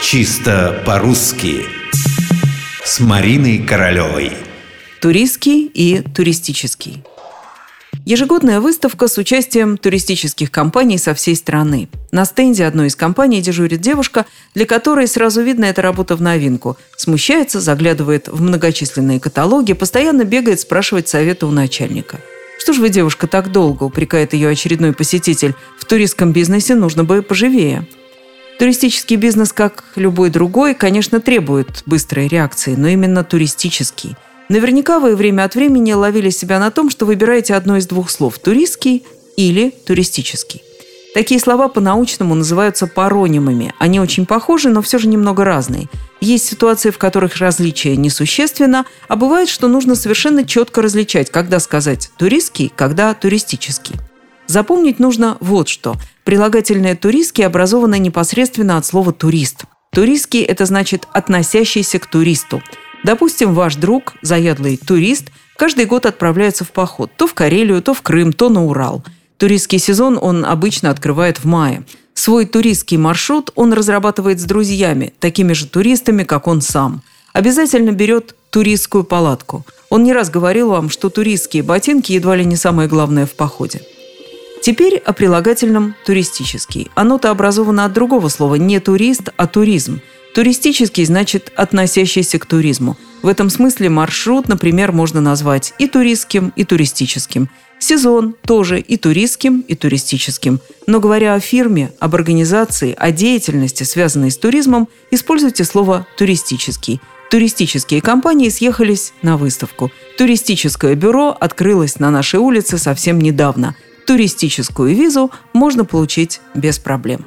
Чисто по-русски С Мариной Королевой Туристский и туристический Ежегодная выставка с участием туристических компаний со всей страны. На стенде одной из компаний дежурит девушка, для которой сразу видно эта работа в новинку. Смущается, заглядывает в многочисленные каталоги, постоянно бегает спрашивать совета у начальника. «Что ж вы, девушка, так долго?» – упрекает ее очередной посетитель. «В туристском бизнесе нужно бы поживее». Туристический бизнес, как любой другой, конечно, требует быстрой реакции, но именно туристический – Наверняка вы время от времени ловили себя на том, что выбираете одно из двух слов – туристский или туристический. Такие слова по-научному называются паронимами. Они очень похожи, но все же немного разные. Есть ситуации, в которых различие несущественно, а бывает, что нужно совершенно четко различать, когда сказать «туристский», когда «туристический». Запомнить нужно вот что. Прилагательное «туристский» образовано непосредственно от слова «турист». Туристский – это значит «относящийся к туристу». Допустим, ваш друг, заядлый турист, каждый год отправляется в поход то в Карелию, то в Крым, то на Урал. Туристский сезон он обычно открывает в мае. Свой туристский маршрут он разрабатывает с друзьями, такими же туристами, как он сам. Обязательно берет туристскую палатку. Он не раз говорил вам, что туристские ботинки едва ли не самое главное в походе. Теперь о прилагательном «туристический». Оно-то образовано от другого слова не турист, а туризм – Туристический значит относящийся к туризму. В этом смысле маршрут, например, можно назвать и туристским, и туристическим. Сезон тоже и туристским, и туристическим. Но говоря о фирме, об организации, о деятельности, связанной с туризмом, используйте слово «туристический». Туристические компании съехались на выставку. Туристическое бюро открылось на нашей улице совсем недавно. Туристическую визу можно получить без проблем.